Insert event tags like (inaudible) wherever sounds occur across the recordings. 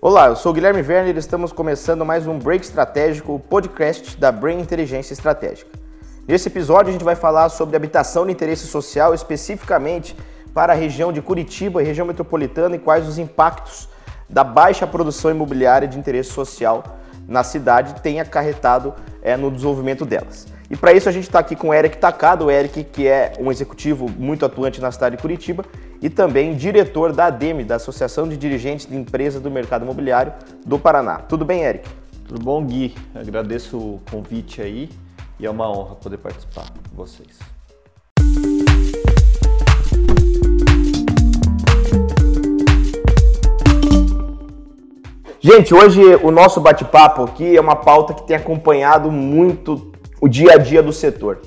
Olá, eu sou Guilherme Werner e estamos começando mais um Break Estratégico, o podcast da Brain Inteligência Estratégica. Nesse episódio a gente vai falar sobre habitação de interesse social, especificamente para a região de Curitiba e região metropolitana e quais os impactos da baixa produção imobiliária de interesse social na cidade tem acarretado é, no desenvolvimento delas. E para isso a gente está aqui com o Eric Takado, o Eric que é um executivo muito atuante na cidade de Curitiba e também diretor da ADEME, da Associação de Dirigentes de Empresas do Mercado Imobiliário do Paraná. Tudo bem, Eric? Tudo bom, Gui? Agradeço o convite aí e é uma honra poder participar com vocês. Gente, hoje o nosso bate-papo aqui é uma pauta que tem acompanhado muito o dia a dia do setor,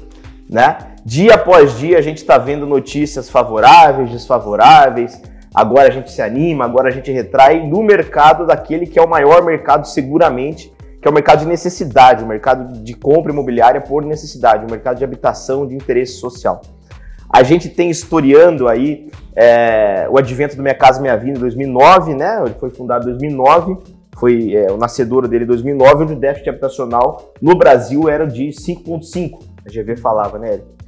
né? Dia após dia a gente está vendo notícias favoráveis, desfavoráveis. Agora a gente se anima, agora a gente retrai no mercado daquele que é o maior mercado seguramente, que é o mercado de necessidade, o mercado de compra imobiliária por necessidade, o mercado de habitação de interesse social. A gente tem historiando aí é, o advento do Minha Casa Minha Vida em 2009, né? Ele foi fundado em 2009, foi é, o nascedor dele em 2009, onde o déficit habitacional no Brasil era de 5,5. A GV falava, né, Eric?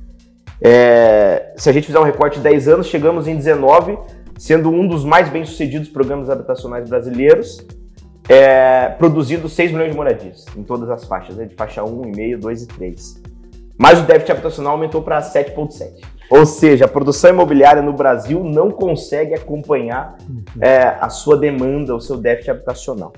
É, se a gente fizer um recorte de 10 anos, chegamos em 19, sendo um dos mais bem-sucedidos programas habitacionais brasileiros, é, produzindo 6 milhões de moradias em todas as faixas, né, de faixa 1, 1,5, 2 e 3. Mas o déficit habitacional aumentou para 7,7. Ou seja, a produção imobiliária no Brasil não consegue acompanhar uhum. é, a sua demanda, o seu déficit habitacional.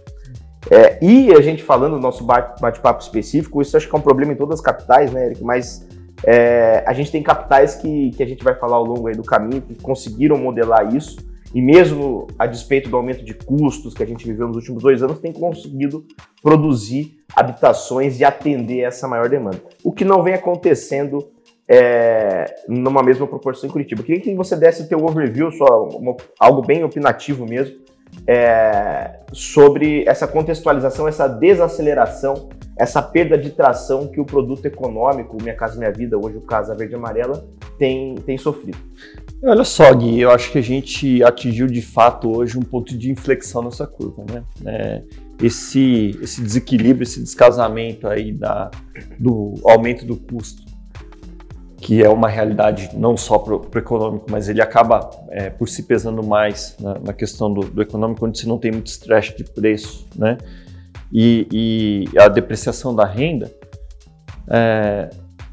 É, e a gente falando do nosso bate-papo específico, isso acho que é um problema em todas as capitais, né, Eric? Mas é, a gente tem capitais que, que a gente vai falar ao longo do caminho que conseguiram modelar isso e mesmo a despeito do aumento de custos que a gente viveu nos últimos dois anos, tem conseguido produzir habitações e atender essa maior demanda. O que não vem acontecendo é, numa mesma proporção em Curitiba. Queria que você desse o teu overview, só uma, algo bem opinativo mesmo, é, sobre essa contextualização, essa desaceleração, essa perda de tração que o produto econômico, Minha Casa Minha Vida, hoje o Casa Verde e Amarela, tem, tem sofrido. Olha só, Gui, eu acho que a gente atingiu de fato hoje um ponto de inflexão nessa curva, né? É, esse, esse desequilíbrio, esse descasamento aí da, do aumento do custo que é uma realidade não só para o econômico, mas ele acaba é, por se pesando mais na, na questão do, do, econômico, onde você não tem muito estresse de preço, né? E, e a depreciação da renda, é,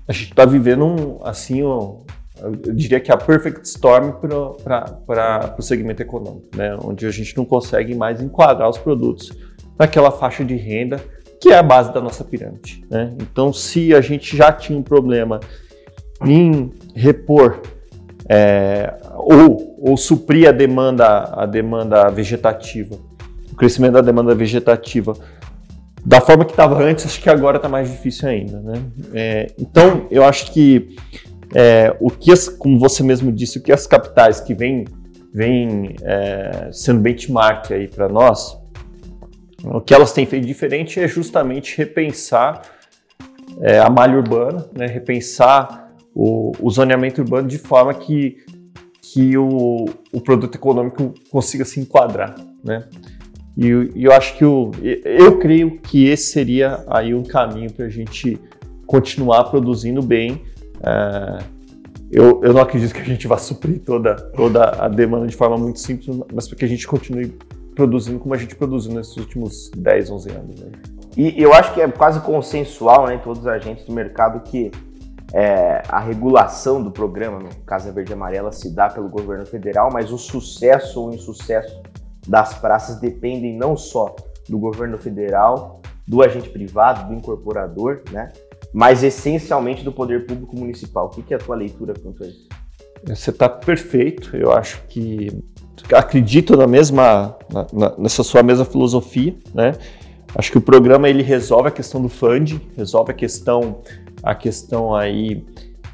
a gente está vivendo um, assim, um, eu diria que a perfect storm para o segmento econômico, né? Onde a gente não consegue mais enquadrar os produtos naquela faixa de renda que é a base da nossa pirâmide, né? Então, se a gente já tinha um problema em repor é, ou, ou suprir a demanda, a demanda vegetativa, o crescimento da demanda vegetativa da forma que estava antes, acho que agora está mais difícil ainda. Né? É, então, eu acho que é, o que, as, como você mesmo disse, o que as capitais que vêm vem, é, sendo benchmark aí para nós, o que elas têm feito diferente é justamente repensar é, a malha urbana, né? repensar o, o zoneamento urbano de forma que, que o, o produto econômico consiga se enquadrar, né? E, e eu acho que o, eu creio que esse seria aí um caminho para a gente continuar produzindo bem. É, eu, eu não acredito que a gente vá suprir toda, toda a demanda de forma muito simples, mas para que a gente continue produzindo como a gente produziu nesses últimos 10, 11 anos. Né? E eu acho que é quase consensual né, todos os agentes do mercado que é, a regulação do programa, no Casa Verde Amarela, se dá pelo governo federal, mas o sucesso ou insucesso das praças dependem não só do governo federal, do agente privado, do incorporador, né? mas essencialmente do poder público municipal. O que é a tua leitura quanto a isso? Você está perfeito. Eu acho que acredito na mesma na, nessa sua mesma filosofia, né? Acho que o programa ele resolve a questão do funding, resolve a questão a questão aí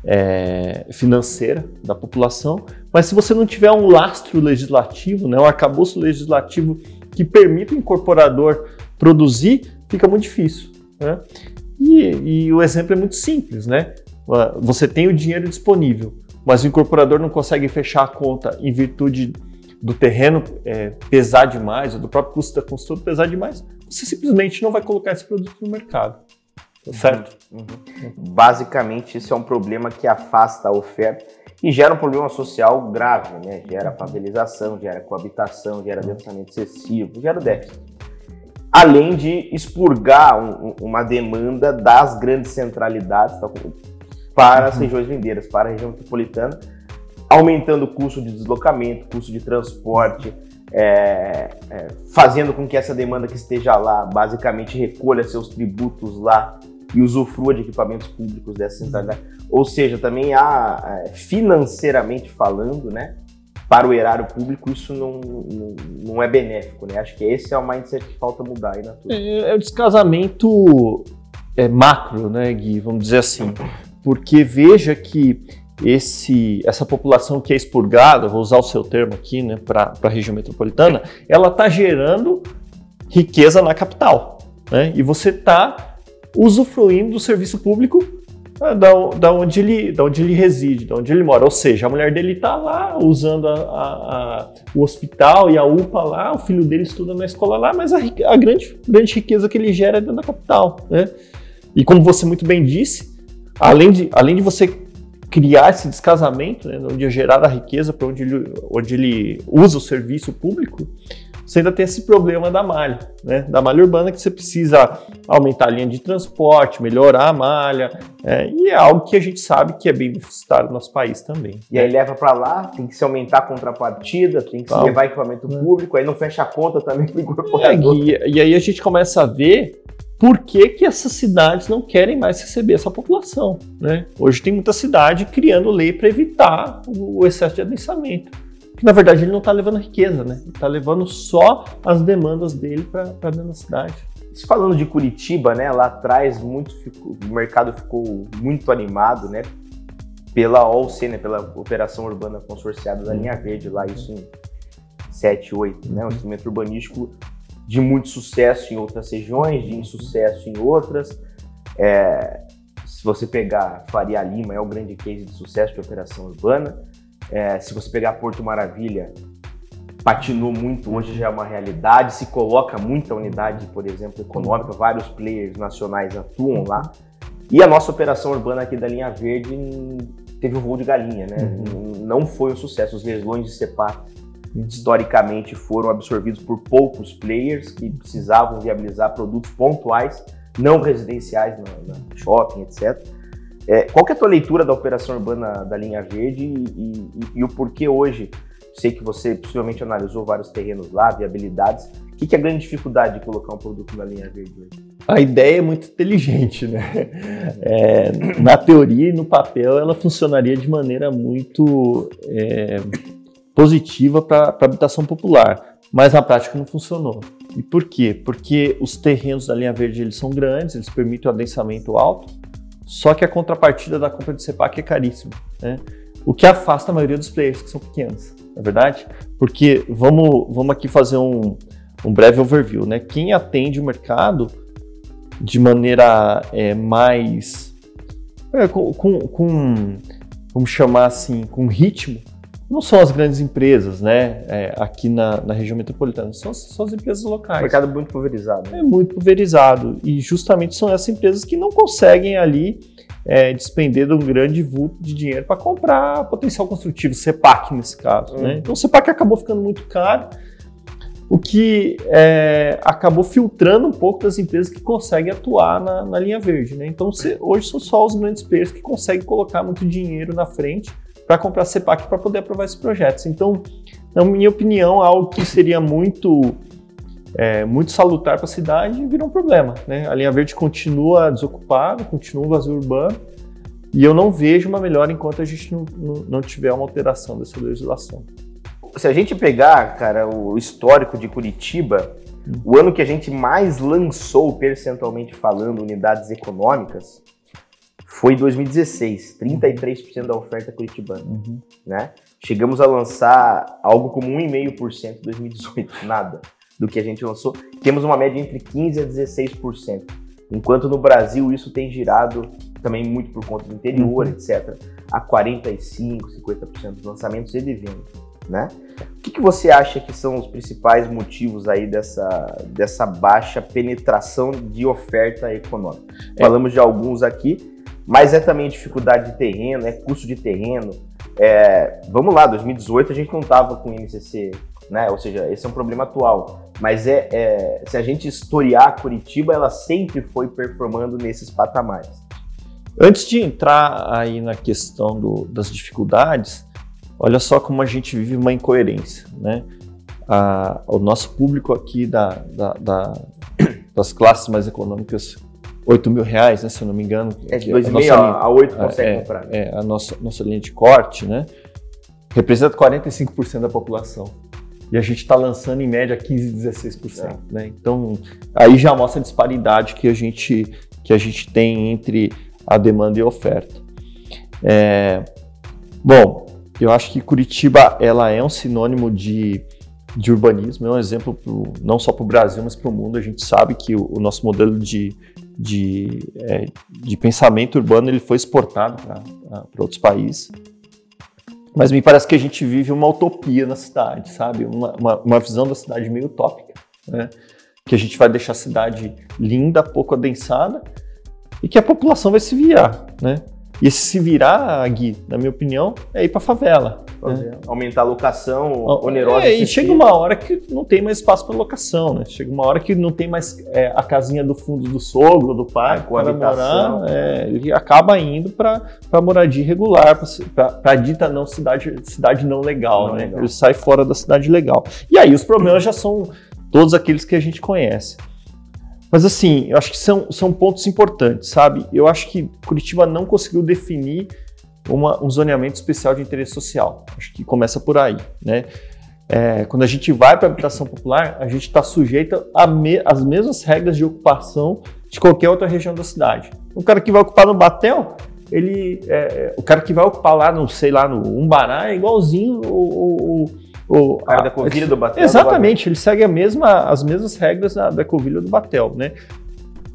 é, financeira da população, mas se você não tiver um lastro legislativo, né, um arcabouço legislativo que permita o incorporador produzir, fica muito difícil. Né? E, e o exemplo é muito simples, né? Você tem o dinheiro disponível, mas o incorporador não consegue fechar a conta em virtude do terreno é, pesar demais, ou do próprio custo da construção pesar demais, você simplesmente não vai colocar esse produto no mercado. Certo? Uhum. Basicamente, isso é um problema que afasta a oferta e gera um problema social grave, né? Gera favelização, gera coabitação, gera densamento excessivo, gera déficit. Além de expurgar um, uma demanda das grandes centralidades tá, para as uhum. regiões lindeiras, para a região metropolitana, aumentando o custo de deslocamento, custo de transporte, é, é, fazendo com que essa demanda que esteja lá basicamente recolha seus tributos lá e usufrua de equipamentos públicos dessa centralidade. Ou seja, também há, é, financeiramente falando, né, para o erário público, isso não, não, não, é benéfico. Né? Acho que esse é o mindset que falta mudar aí na turma. É, é o descasamento é, macro, né, Gui? Vamos dizer assim. Porque veja que esse, essa população que é expurgada, vou usar o seu termo aqui, né, para a região metropolitana, ela está gerando riqueza na capital. Né? E você está usufruindo do serviço público ah, da, da, onde ele, da onde ele reside, da onde ele mora. Ou seja, a mulher dele está lá usando a, a, a, o hospital e a UPA lá, o filho dele estuda na escola lá, mas a, a grande, grande riqueza que ele gera é dentro da capital. Né? E como você muito bem disse, além de, além de você criar esse descasamento, né, onde é gerada a riqueza para onde ele, onde ele usa o serviço público, você ainda tem esse problema da malha, né? Da malha urbana que você precisa aumentar a linha de transporte, melhorar a malha, é, e é algo que a gente sabe que é bem deficitário no nosso país também. E aí leva para lá, tem que se aumentar a contrapartida, tem que se levar equipamento é. público, aí não fecha a conta também para o incorporador. É, e, e aí a gente começa a ver por que, que, essas cidades não querem mais receber essa população. Né? Hoje tem muita cidade criando lei para evitar o excesso de adensamento que na verdade ele não está levando riqueza, né? Ele está levando só as demandas dele para dentro da cidade. Falando de Curitiba, né? Lá atrás muito ficou, o mercado ficou muito animado, né? Pela OLC, né? Pela Operação Urbana Consorciada da Linha Verde, lá isso em 7, 8, né? Um instrumento urbanístico de muito sucesso em outras regiões, de insucesso em outras. É, se você pegar Faria Lima, é o grande case de sucesso de operação urbana. É, se você pegar Porto Maravilha, patinou muito, hoje já é uma realidade, se coloca muita unidade, por exemplo, econômica, vários players nacionais atuam lá. E a nossa operação urbana aqui da linha verde teve o um voo de galinha, né? Uhum. Não foi um sucesso. Os leilões de CEPAC historicamente foram absorvidos por poucos players que precisavam viabilizar produtos pontuais, não residenciais, na, na shopping, etc. É, qual que é a tua leitura da operação urbana da linha verde e, e, e, o porquê hoje? Sei que você possivelmente analisou vários terrenos lá, viabilidades. O que, que é a grande dificuldade de colocar um produto na linha verde hoje? A ideia é muito inteligente, né? É, na teoria e no papel ela funcionaria de maneira muito é, positiva para a habitação popular, mas na prática não funcionou. E por quê? Porque os terrenos da linha verde eles são grandes, eles permitem o adensamento alto, só que a contrapartida da compra de CEPAC é caríssima, né? O que afasta a maioria dos players, que são pequenos, não é verdade? Porque vamos, vamos aqui fazer um, um breve overview, né? Quem atende o mercado de maneira é, mais. É, com, com, com, vamos chamar assim, com ritmo, não são as grandes empresas, né, é, aqui na, na, região metropolitana, são, são, as empresas locais. O mercado é muito pulverizado. Né? É muito pulverizado e justamente são essas empresas que não conseguem ali é, despender de um grande vulto de dinheiro para comprar potencial construtivo, CEPAC nesse caso. Né? Uhum. Né? Então o CEPAC acabou ficando muito caro, o que é, acabou filtrando um pouco das empresas que conseguem atuar na, na linha verde. Né? Então hoje são só os grandes players que conseguem colocar muito dinheiro na frente para comprar CEPAC para poder aprovar esses projetos. Então, na minha opinião, algo que seria muito é, muito salutar para a cidade virou um problema. Né? A linha verde continua desocupada, continua um vazio urbano, e eu não vejo uma melhora enquanto a gente não, não, não tiver uma alteração dessa legislação. Se a gente pegar, cara, o histórico de Curitiba, hum. o ano que a gente mais lançou, percentualmente falando, unidades econômicas, foi 2016, 33% da oferta curitibana, uhum. né? Chegamos a lançar algo como 1,5% em 2018, nada do que a gente lançou. Temos uma média entre 15% a 16%, enquanto no Brasil isso tem girado também muito por conta do interior, uhum. etc., a 45%, 50% dos lançamentos e de venda. né? O que, que, você acha que são os principais motivos aí dessa, dessa baixa penetração de oferta econômica? É. Falamos de alguns aqui, mas é também dificuldade de terreno, é custo de terreno. É, vamos lá, 2018 a gente não estava com INCC, né? Ou seja, esse é um problema atual. Mas é, é, se a gente historiar Curitiba, ela sempre foi performando nesses patamares. Antes de entrar aí na questão do, das dificuldades, olha só como a gente vive uma incoerência, né? A, o nosso público aqui da, da, da, (clears throat) das classes mais econômicas, 8 mil reais, né, se eu não me engano. É de 2,5 a, a 8 consegue é, comprar. É, a nossa, nossa linha de corte, né? Representa 45% da população. E a gente está lançando em média 15, 16%. É. Né? Então, aí já mostra a disparidade que a gente, que a gente tem entre a demanda e a oferta. É, bom, eu acho que Curitiba ela é um sinônimo de, de urbanismo, é um exemplo pro, não só para o Brasil, mas para o mundo. A gente sabe que o, o nosso modelo de, de, é, de, pensamento urbano ele foi exportado para outros países. Mas me parece que a gente vive uma utopia na cidade, sabe? Uma, uma, uma visão da cidade meio utópica, né? Que a gente vai deixar a cidade linda, pouco adensada, e que a população vai se virar, né? E esse se virar, Gui, na minha opinião, é ir para favela. Né? Aumentar a locação onerosa. É, e chega uma hora que não tem mais espaço para locação, né? Chega uma hora que não tem mais é, a casinha do fundo do sogro, do pai, para morar. É, ele acaba indo para moradia irregular, para a dita não cidade, cidade não legal, não né? Legal. Ele sai fora da cidade legal. E aí os problemas já são todos aqueles que a gente conhece. Mas assim, eu acho que são, são pontos importantes, sabe? Eu acho que Curitiba não conseguiu definir uma, um zoneamento especial de interesse social. Acho que começa por aí, né? É, quando a gente vai para a habitação popular, a gente está sujeito às me, mesmas regras de ocupação de qualquer outra região da cidade. O cara que vai ocupar no Batel, ele, é, o cara que vai ocupar lá no, sei lá, no Umbará é igualzinho o, o o, a, da Covilha do Batel. Exatamente, ele segue a mesma, as mesmas regras da, da Covilha do Batel, né?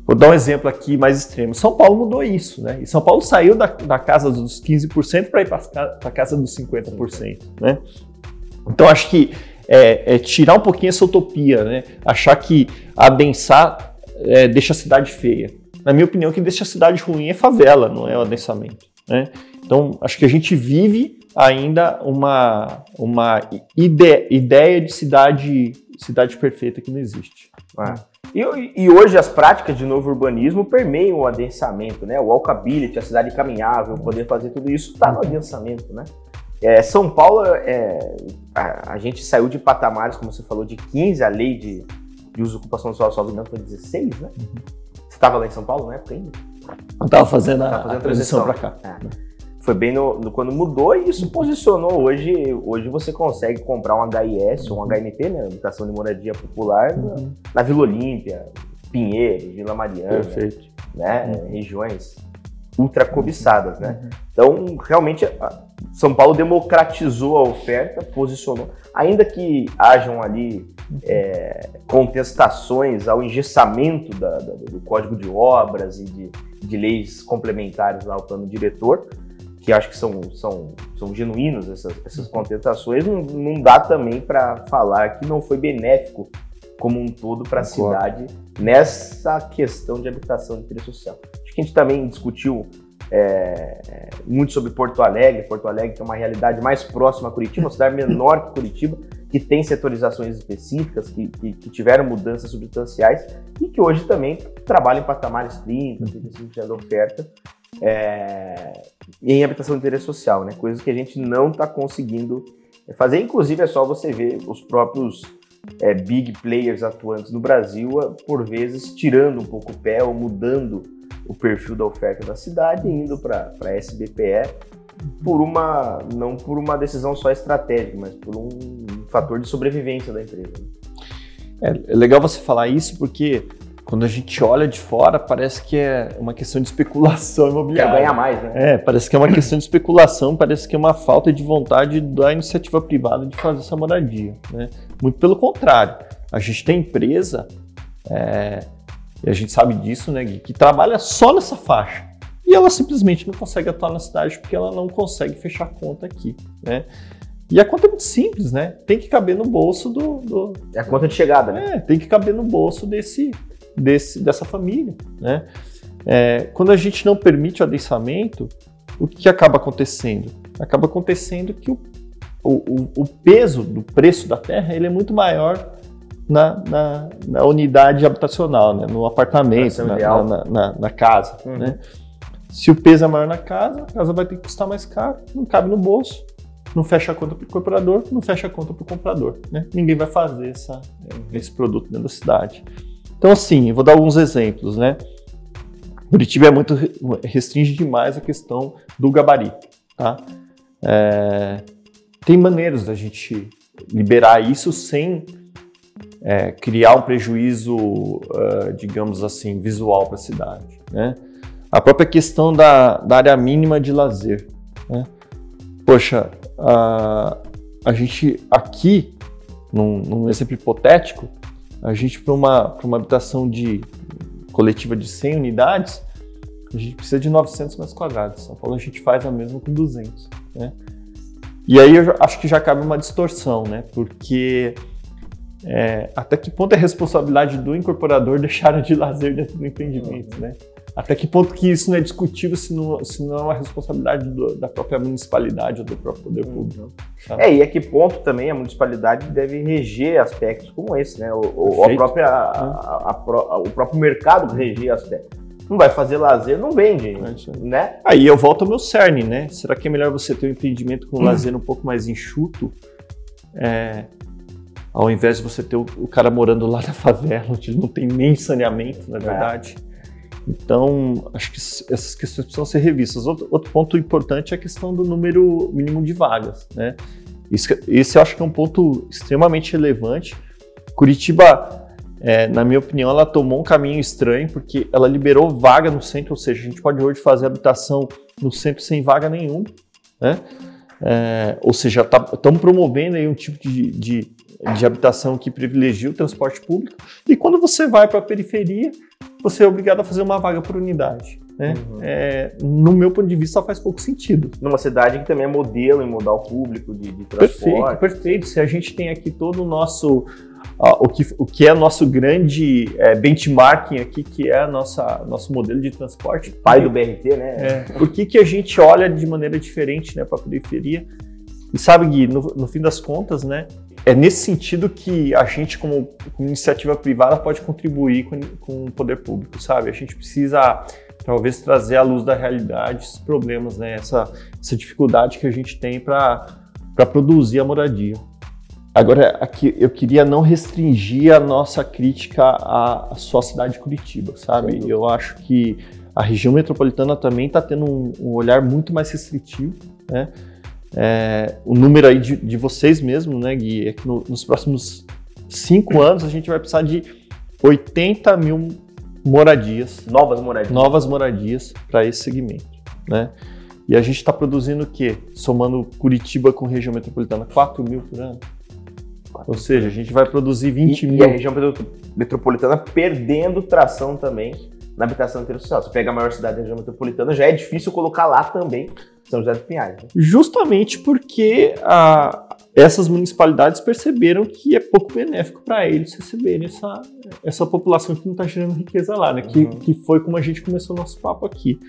Vou dar um exemplo aqui mais extremo. São Paulo mudou isso, né? E São Paulo saiu da, da casa dos 15% para ir para a casa dos 50%, né? Então acho que é, é, tirar um pouquinho essa utopia, né? Achar que adensar é, deixa a cidade feia. Na minha opinião, o que deixa a cidade ruim é favela, não é o adensamento, né? Então acho que a gente vive ainda uma, uma ide, ideia de cidade, cidade perfeita que não existe. Ah. E, e, hoje as práticas de novo urbanismo permeiam o adensamento, né? O walkability, a cidade caminhável, poder fazer tudo isso está no adensamento, né? É, São Paulo, é, a, a, gente saiu de patamares, como você falou, de 15, a lei de, de uso e ocupação do solo, só foi 16, né? Uhum. Você estava lá em São Paulo na época ainda? Eu estava fazendo a, a transição para cá. É foi bem no, no, quando mudou e isso posicionou. Hoje, hoje você consegue comprar um HIS, um HMP, né? Habitação de Moradia Popular, uhum. na, na, Vila Olímpia, Pinheiro, Vila Mariana. Perfeito. Né? Uhum. Regiões ultra cobiçadas, né? Uhum. Então, realmente, São Paulo democratizou a oferta, posicionou. Ainda que hajam ali é, contestações ao engessamento da, da, do Código de Obras e de, de leis complementares lá ao plano diretor, que acho que são, são, são genuínos essas, essas contestações, não, não dá também para falar que não foi benéfico como um todo para a cidade nessa questão de habitação de interesse social. Acho que a gente também discutiu é, muito sobre Porto Alegre, Porto Alegre que é uma realidade mais próxima a Curitiba, uma cidade menor que Curitiba, que tem setorizações específicas, que, que, que tiveram mudanças substanciais e que hoje também trabalha em patamares 30, 35% da oferta, é, em habitação de interesse social, né? Coisas que a gente não está conseguindo fazer. Inclusive, é só você ver os próprios é, big players atuantes no Brasil, por vezes tirando um pouco o pé ou mudando o perfil da oferta da cidade, indo para a SBPE por uma não por uma decisão só estratégica, mas por um fator de sobrevivência da empresa. É, é legal você falar isso porque quando a gente olha de fora, parece que é uma questão de especulação (laughs) imobiliária. Quer ganhar mais, né? É, parece que é uma questão de especulação, parece que é uma falta de vontade da iniciativa privada de fazer essa moradia. Né? Muito pelo contrário. A gente tem empresa, é, e a gente sabe disso, né, Gui, que trabalha só nessa faixa. E ela simplesmente não consegue atuar na cidade porque ela não consegue fechar conta aqui. Né? E a conta é muito simples, né? Tem que caber no bolso do. do é a conta de chegada, né? É, tem que caber no bolso desse, desse, dessa família, né? É, quando a gente não permite o adensamento, o que acaba acontecendo? Acaba acontecendo que o, o, o peso do preço da terra ele é muito maior na, na, na unidade habitacional, né? no apartamento, na, na, na, casa. Uhum. Né? Se o peso é maior na casa, a casa vai ter que custar mais caro, não cabe no bolso, não fecha a conta para o incorporador, não fecha a conta para o comprador. Né? Ninguém vai fazer essa, esse produto dentro da cidade. Então, assim, eu vou dar alguns exemplos. Né? Curitiba é muito restringe demais a questão do gabarito. Tá? É, tem maneiras da gente liberar isso sem é, criar um prejuízo, uh, digamos assim, visual para a cidade. Né? A própria questão da, da área mínima de lazer. Né? Poxa, a, a gente aqui, num, num exemplo hipotético, a gente para uma, uma habitação de coletiva de 100 unidades, a gente precisa de 900 metros quadrados. São Paulo a gente faz a mesma com 200. Né? E aí eu acho que já cabe uma distorção, né? Porque é, até que ponto é responsabilidade do incorporador (laughs) deixar de lazer dentro do empreendimento, né? Até que ponto que isso não é discutível se não, se não é uma responsabilidade do, da própria municipalidade ou do próprio poder público. Sabe? É, e a que ponto também a municipalidade deve reger aspectos como esse, né? O, a própria, a, a, o próprio mercado reger aspectos. Não vai fazer lazer, não vende, é né? Aí eu volto ao meu cerne, né? Será que é melhor você ter um empreendimento com um lazer um pouco mais enxuto? É, ao invés de você ter o, o, cara morando lá na favela, onde não tem nem saneamento, na é verdade. É. Então, acho que essas questões precisam ser revistas. Outro, ponto importante é a questão do número mínimo de vagas. Né? Isso, esse eu acho que é um ponto extremamente relevante. Curitiba, é, na minha opinião, ela tomou um caminho estranho, porque ela liberou vaga no centro, ou seja, a gente pode hoje fazer habitação no centro sem vaga nenhuma. Né? É, ou seja, estamos tá, promovendo aí um tipo de, de de habitação que privilegia o transporte público. E quando você vai para a periferia, você é obrigado a fazer uma vaga por unidade. Né? Uhum. É, no meu ponto de vista, faz pouco sentido. Numa cidade que também é modelo em modal público de, de transporte. Perfeito, perfeito. Se a gente tem aqui todo o nosso. O, que, o que é nosso grande é, benchmarking aqui, que é a nossa nosso modelo de transporte. Pai do BRT, né? É, por que, que a gente olha de maneira diferente né, para a periferia? E sabe, Gui, no, no fim das contas, né, é nesse sentido que a gente, como, como iniciativa privada, pode contribuir com, com, o poder público, sabe? A gente precisa, talvez, trazer à luz da realidade esses problemas, né? Essa, essa dificuldade que a gente tem para produzir a moradia. Agora, aqui eu queria não restringir a nossa crítica à, à cidade de Curitiba, sabe? Eu acho que a região metropolitana também está tendo um, um olhar muito mais restritivo, né? É, o número aí de, de, vocês mesmo, né, Gui, é que no, nos próximos cinco anos a gente vai precisar de 80 mil moradias. Novas moradias. Novas moradias para esse segmento, né? E a gente está produzindo o quê? Somando Curitiba com região metropolitana, 4 mil por ano. Ou seja, a gente vai produzir 20 e, mil. E a região metropolitana perdendo tração também na habitação intersocial. Você pega a maior cidade da região metropolitana, já é difícil colocar lá também São José dos Pinhais. Né? Justamente porque a, essas municipalidades perceberam que é pouco benéfico para eles receberem essa, essa população que não está gerando riqueza lá, né? Uhum. Que, que foi como a gente começou o nosso papo aqui.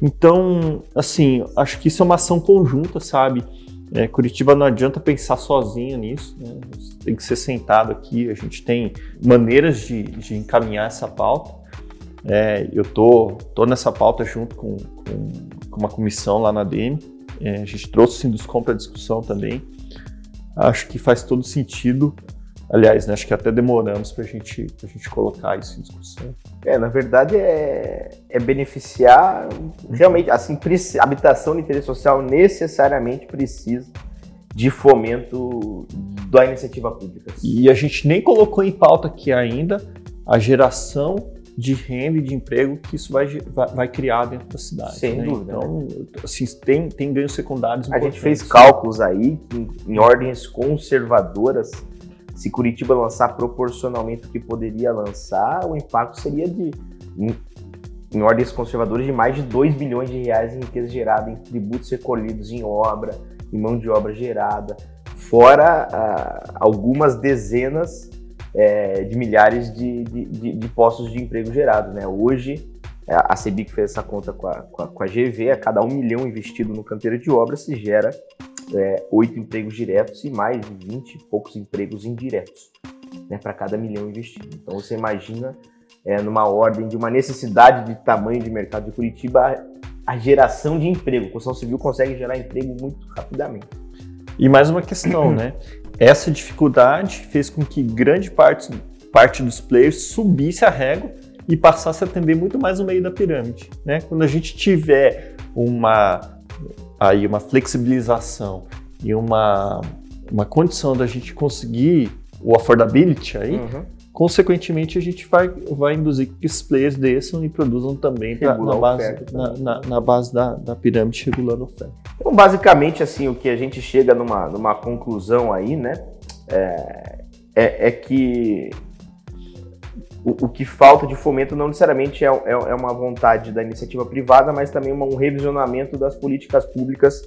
Então, assim, acho que isso é uma ação conjunta, sabe? É, Curitiba não adianta pensar sozinho nisso, né? tem que ser sentado aqui. A gente tem maneiras de, de encaminhar essa pauta. É, eu tô, tô nessa pauta junto com, com, com uma comissão lá na DM. É, a gente trouxe o Sinduscom para discussão também. Acho que faz todo sentido. Aliás, né, acho que até demoramos para gente, a gente colocar isso em discussão. É, na verdade é, é beneficiar realmente, assim, habitação de interesse social necessariamente precisa de fomento da iniciativa pública. E a gente nem colocou em pauta aqui ainda a geração de renda e de emprego que isso vai, vai, vai criar dentro da cidade. Sem né? dúvida. Então, né? assim, tem, tem ganhos secundários A gente fez cálculos aí em, em ordens conservadoras. Se Curitiba lançar proporcionalmente o que poderia lançar, o impacto seria de, em, em ordens conservadoras, de mais de 2 bilhões de reais em riqueza gerada em tributos recolhidos em obra, em mão de obra gerada, fora ah, algumas dezenas é, de milhares de, de, de, de, postos de emprego gerados. Né? Hoje, a CEBIC fez essa conta com a, com a, com a GV, a cada um milhão investido no canteiro de obra se gera é, oito empregos diretos e mais de 20 e poucos empregos indiretos né, para cada milhão investido. Então você imagina, é, numa ordem de uma necessidade de tamanho de mercado de Curitiba, a, a geração de emprego. A construção civil consegue gerar emprego muito rapidamente. E mais uma questão, né? Essa dificuldade fez com que grande parte, parte dos players subisse a régua e passasse a atender muito mais no meio da pirâmide. Né? Quando a gente tiver uma, aí, uma flexibilização e uma, uma condição da gente conseguir o affordability aí, uhum. Consequentemente a gente vai, vai induzir que esses players desçam e produzam também pra, na, base, na, na, na, base da, da pirâmide regulando a oferta. Então, basicamente, assim, o que a gente chega numa, numa conclusão aí, né, é, é, é que o, o, que falta de fomento não necessariamente é, é, é, uma vontade da iniciativa privada, mas também um revisionamento das políticas públicas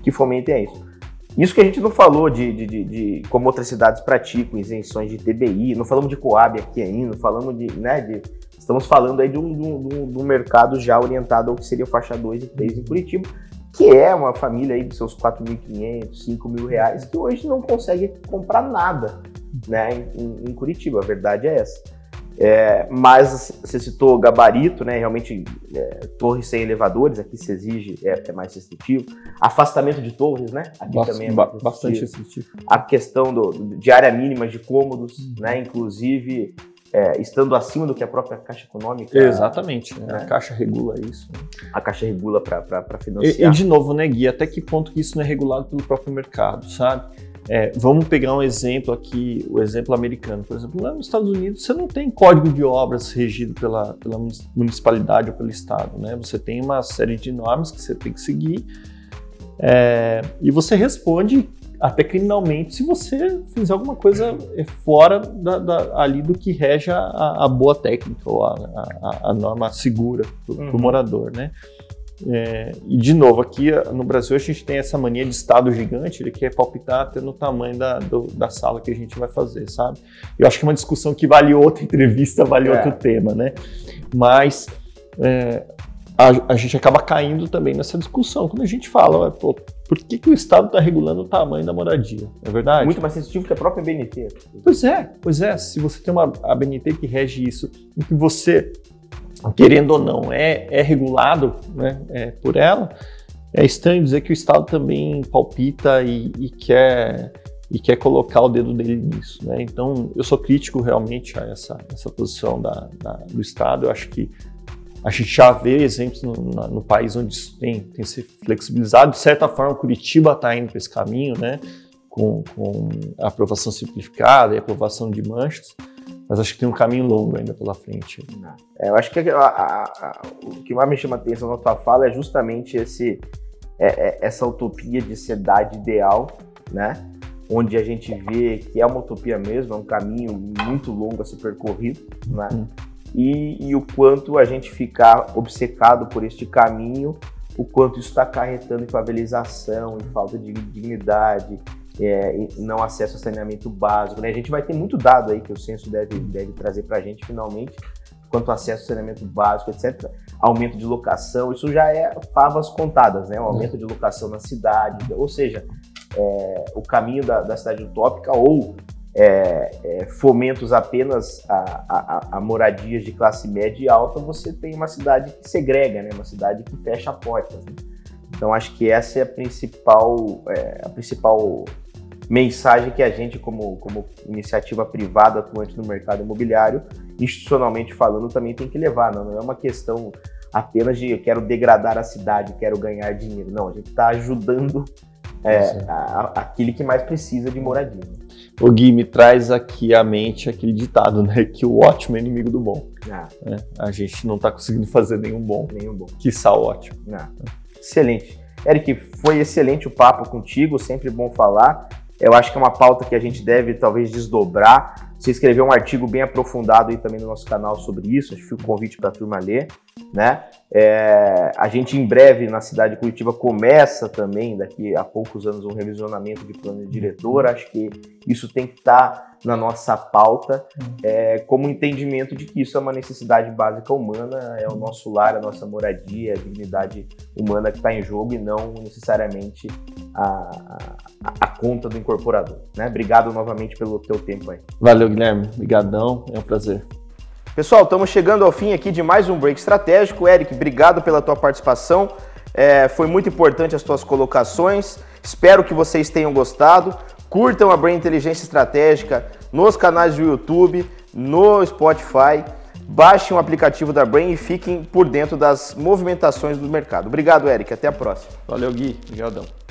que fomentem isso. Isso que a gente não falou de, de, de, de, como outras cidades praticam isenções de TBI, não falamos de Coab aqui ainda, falamos de, né, de estamos falando aí de um, de, um, de um, mercado já orientado ao que seria faixa 2 e 3 em Curitiba, que é uma família aí de seus 4.500, 5 mil reais, que hoje não consegue comprar nada né, em, em Curitiba, a verdade é essa. É, mas você citou gabarito, né? Realmente, é, torres sem elevadores, aqui se exige, é, é, mais restritivo. Afastamento de torres, né? Aqui também é restritivo. bastante restritivo. A questão do, de área mínima de cômodos, uhum. né? Inclusive, é, estando acima do que a própria Caixa Econômica. Exatamente, né? a Caixa regula isso. Né? A Caixa regula para financiar. E, e, de novo, né, Gui, até que ponto que isso não é regulado pelo próprio mercado, sabe? É, vamos pegar um exemplo aqui, o exemplo americano. Por exemplo, lá nos Estados Unidos você não tem código de obras regido pela, pela municipalidade ou pelo estado, né? Você tem uma série de normas que você tem que seguir é, e você responde até criminalmente se você fizer alguma coisa é, fora da, da, ali do que rege a, a boa técnica ou a, a, a norma segura para o uhum. morador, né? É, e de novo, aqui no Brasil a gente tem essa mania de estado gigante, ele quer palpitar até no tamanho da, do, da sala que a gente vai fazer, sabe? Eu acho que é uma discussão que vale outra (laughs) entrevista, vale é. outro tema, né? Mas é, a, a, gente acaba caindo também nessa discussão quando a gente fala, pô, por que, que o Estado está regulando o tamanho da moradia? É verdade? Muito mais sensitivo que a própria BNT. Pois é, pois é. Se você tem uma a BNT que rege isso, em que você querendo ou não, é, é regulado né, é, por ela, é estranho dizer que o Estado também palpita e, e, quer, e quer colocar o dedo dele nisso. Né? Então, eu sou crítico realmente a essa, essa posição da, da, do Estado. Eu acho que a gente já vê exemplos no, no país onde isso tem, tem se flexibilizado. De certa forma, Curitiba está indo para esse caminho, né? com, com aprovação simplificada e aprovação de manchas mas acho que tem um caminho longo ainda pela frente. É, eu acho que a, a, a, o que mais me chama a atenção na tua fala é justamente esse, é, é, essa utopia de cidade ideal, né? Onde a gente vê que é uma utopia mesmo, é um caminho muito longo a ser percorrido, né? Hum. E, e o quanto a gente ficar obcecado por este caminho, o quanto isso está acarretando em favelização, em falta de dignidade, é, não acesso a saneamento básico. Né? A gente vai ter muito dado aí que o censo deve, deve trazer para a gente finalmente, quanto acesso a saneamento básico, etc. Aumento de locação, isso já é favas contadas, né? O aumento de locação na cidade, ou seja, é, o caminho da, da cidade utópica ou é, é, fomentos apenas a, a, a, moradias de classe média e alta, você tem uma cidade que segrega, né? uma cidade que fecha portas. Né? Então acho que essa é a principal, é, a principal mensagem que a gente, como, como iniciativa privada atuante no mercado imobiliário, institucionalmente falando, também tem que levar. Não, não é uma questão apenas de eu quero degradar a cidade, quero ganhar dinheiro. Não, a gente está ajudando é, a, a, aquele que mais precisa de moradia. O Gui me traz aqui à mente aquele ditado, né? Que o ótimo é inimigo do bom. Ah. É, a gente não está conseguindo fazer nenhum bom. Nenhum bom. Que sal ótimo. Ah. Excelente. Eric, foi excelente o papo contigo, sempre bom falar. Eu acho que é uma pauta que a gente deve talvez desdobrar Você escreveu um artigo bem aprofundado aí também no nosso canal sobre isso, acho que fica o convite para a turma ler, né? É, a gente em breve na cidade de Curitiba começa também, daqui a poucos anos, um revisionamento de plano de diretor, acho que isso tem que estar tá na nossa pauta, é, como entendimento de que isso é uma necessidade básica humana, é o nosso lar, a nossa moradia, a dignidade humana que está em jogo e não necessariamente a, a, a, conta do incorporador. Né? Obrigado novamente pelo teu tempo aí. Valeu, Guilherme. Obrigadão, é um prazer. Pessoal, estamos chegando ao fim aqui de mais um Break Estratégico. Eric, obrigado pela tua participação. É, foi muito importante as tuas colocações. Espero que vocês tenham gostado. Curtam a Brain Inteligência Estratégica nos canais do YouTube, no Spotify. Baixem o aplicativo da Brain e fiquem por dentro das movimentações do mercado. Obrigado, Eric. Até a próxima. Valeu, Gui. Obrigadão.